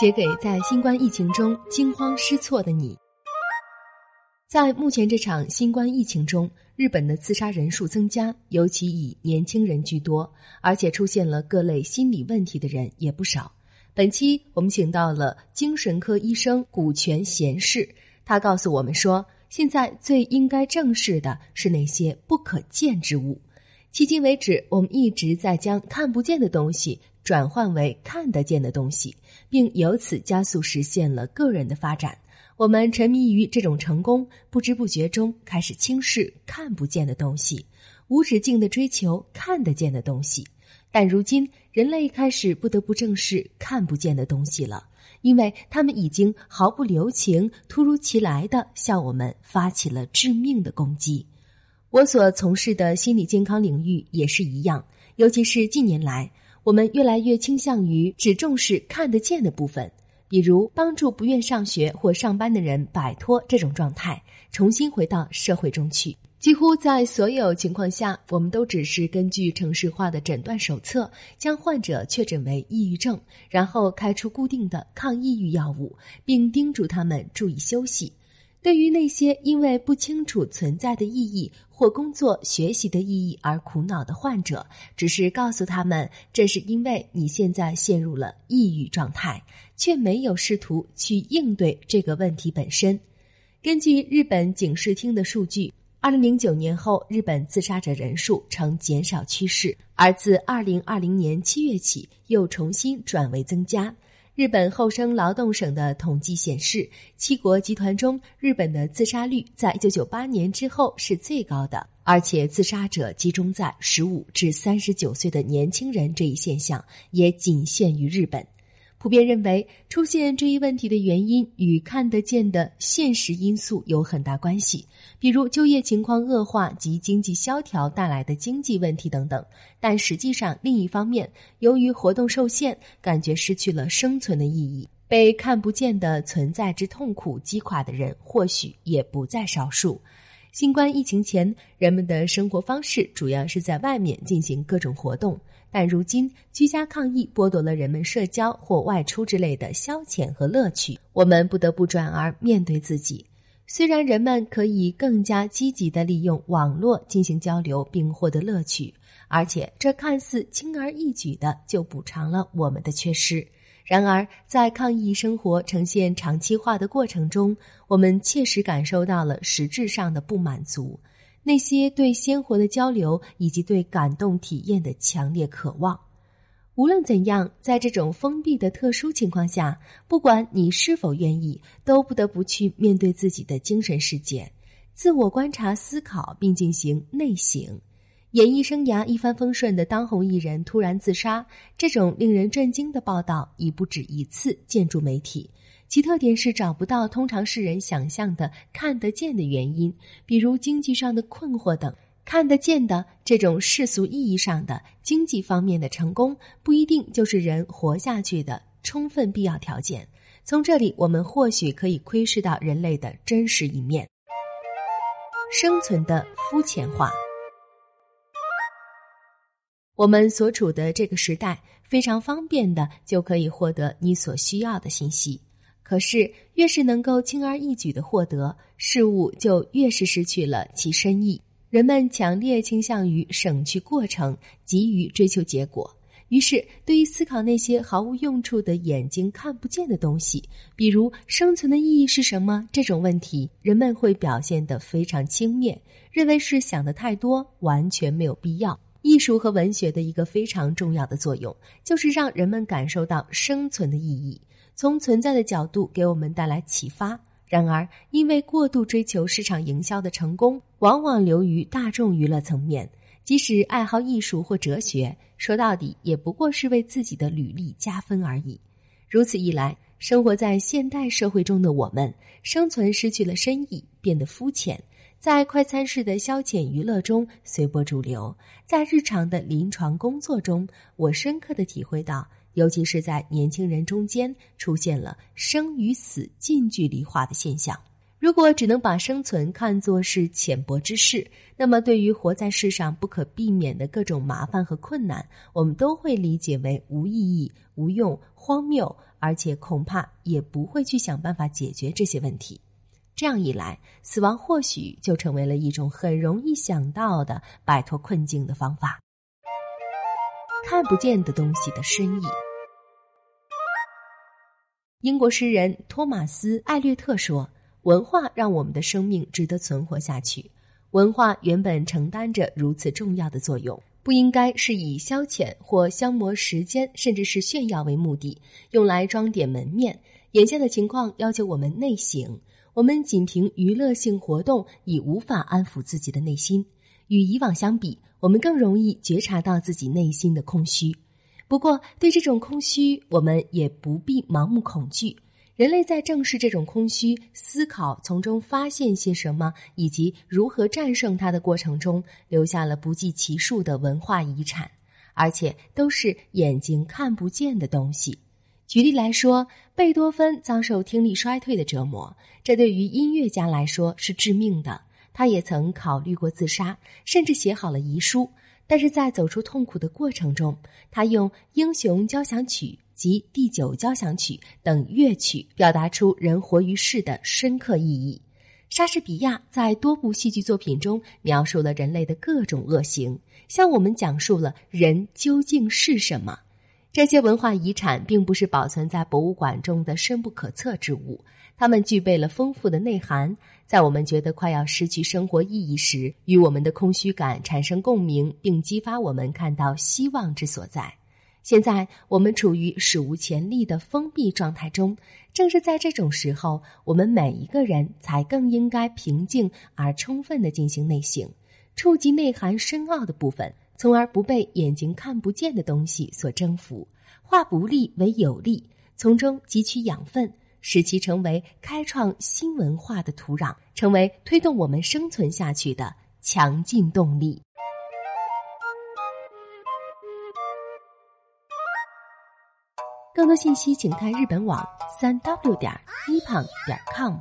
写给在新冠疫情中惊慌失措的你。在目前这场新冠疫情中，日本的自杀人数增加，尤其以年轻人居多，而且出现了各类心理问题的人也不少。本期我们请到了精神科医生古泉贤士，他告诉我们说，现在最应该正视的是那些不可见之物。迄今为止，我们一直在将看不见的东西。转换为看得见的东西，并由此加速实现了个人的发展。我们沉迷于这种成功，不知不觉中开始轻视看不见的东西，无止境的追求看得见的东西。但如今，人类开始不得不正视看不见的东西了，因为他们已经毫不留情、突如其来的向我们发起了致命的攻击。我所从事的心理健康领域也是一样，尤其是近年来。我们越来越倾向于只重视看得见的部分，比如帮助不愿上学或上班的人摆脱这种状态，重新回到社会中去。几乎在所有情况下，我们都只是根据城市化的诊断手册，将患者确诊为抑郁症，然后开出固定的抗抑郁药物，并叮嘱他们注意休息。对于那些因为不清楚存在的意义或工作学习的意义而苦恼的患者，只是告诉他们这是因为你现在陷入了抑郁状态，却没有试图去应对这个问题本身。根据日本警视厅的数据，二零零九年后，日本自杀者人数呈减少趋势，而自二零二零年七月起，又重新转为增加。日本厚生劳动省的统计显示，七国集团中，日本的自杀率在一九九八年之后是最高的，而且自杀者集中在十五至三十九岁的年轻人这一现象也仅限于日本。普遍认为，出现这一问题的原因与看得见的现实因素有很大关系，比如就业情况恶化及经济萧条带来的经济问题等等。但实际上，另一方面，由于活动受限，感觉失去了生存的意义，被看不见的存在之痛苦击垮的人，或许也不在少数。新冠疫情前，人们的生活方式主要是在外面进行各种活动。但如今，居家抗疫剥夺了人们社交或外出之类的消遣和乐趣，我们不得不转而面对自己。虽然人们可以更加积极地利用网络进行交流并获得乐趣，而且这看似轻而易举的就补偿了我们的缺失。然而，在抗疫生活呈现长期化的过程中，我们切实感受到了实质上的不满足。那些对鲜活的交流以及对感动体验的强烈渴望，无论怎样，在这种封闭的特殊情况下，不管你是否愿意，都不得不去面对自己的精神世界，自我观察、思考，并进行内省。演艺生涯一帆风顺的当红艺人突然自杀，这种令人震惊的报道已不止一次见诸媒体。其特点是找不到通常世人想象的看得见的原因，比如经济上的困惑等。看得见的这种世俗意义上的经济方面的成功，不一定就是人活下去的充分必要条件。从这里，我们或许可以窥视到人类的真实一面：生存的肤浅化。我们所处的这个时代，非常方便的就可以获得你所需要的信息。可是，越是能够轻而易举的获得事物，就越是失去了其深意。人们强烈倾向于省去过程，急于追求结果。于是，对于思考那些毫无用处的眼睛看不见的东西，比如生存的意义是什么这种问题，人们会表现得非常轻蔑，认为是想的太多，完全没有必要。艺术和文学的一个非常重要的作用，就是让人们感受到生存的意义。从存在的角度给我们带来启发。然而，因为过度追求市场营销的成功，往往流于大众娱乐层面。即使爱好艺术或哲学，说到底也不过是为自己的履历加分而已。如此一来，生活在现代社会中的我们，生存失去了深意，变得肤浅，在快餐式的消遣娱乐中随波逐流。在日常的临床工作中，我深刻的体会到。尤其是在年轻人中间出现了生与死近距离化的现象。如果只能把生存看作是浅薄之事，那么对于活在世上不可避免的各种麻烦和困难，我们都会理解为无意义、无用、荒谬，而且恐怕也不会去想办法解决这些问题。这样一来，死亡或许就成为了一种很容易想到的摆脱困境的方法。看不见的东西的深意。英国诗人托马斯·艾略特说。文化让我们的生命值得存活下去。文化原本承担着如此重要的作用，不应该是以消遣或消磨时间，甚至是炫耀为目的，用来装点门面。眼下的情况要求我们内省，我们仅凭娱乐性活动已无法安抚自己的内心。与以往相比，我们更容易觉察到自己内心的空虚。不过，对这种空虚，我们也不必盲目恐惧。人类在正视这种空虚、思考从中发现些什么，以及如何战胜它的过程中，留下了不计其数的文化遗产，而且都是眼睛看不见的东西。举例来说，贝多芬遭受听力衰退的折磨，这对于音乐家来说是致命的。他也曾考虑过自杀，甚至写好了遗书。但是在走出痛苦的过程中，他用《英雄交响曲》。及第九交响曲等乐曲，表达出人活于世的深刻意义。莎士比亚在多部戏剧作品中描述了人类的各种恶行，向我们讲述了人究竟是什么。这些文化遗产并不是保存在博物馆中的深不可测之物，它们具备了丰富的内涵，在我们觉得快要失去生活意义时，与我们的空虚感产生共鸣，并激发我们看到希望之所在。现在我们处于史无前例的封闭状态中，正是在这种时候，我们每一个人才更应该平静而充分的进行内省，触及内涵深奥的部分，从而不被眼睛看不见的东西所征服，化不利为有利，从中汲取养分，使其成为开创新文化的土壤，成为推动我们生存下去的强劲动力。更多信息，请看日本网三 w 点一胖点 com。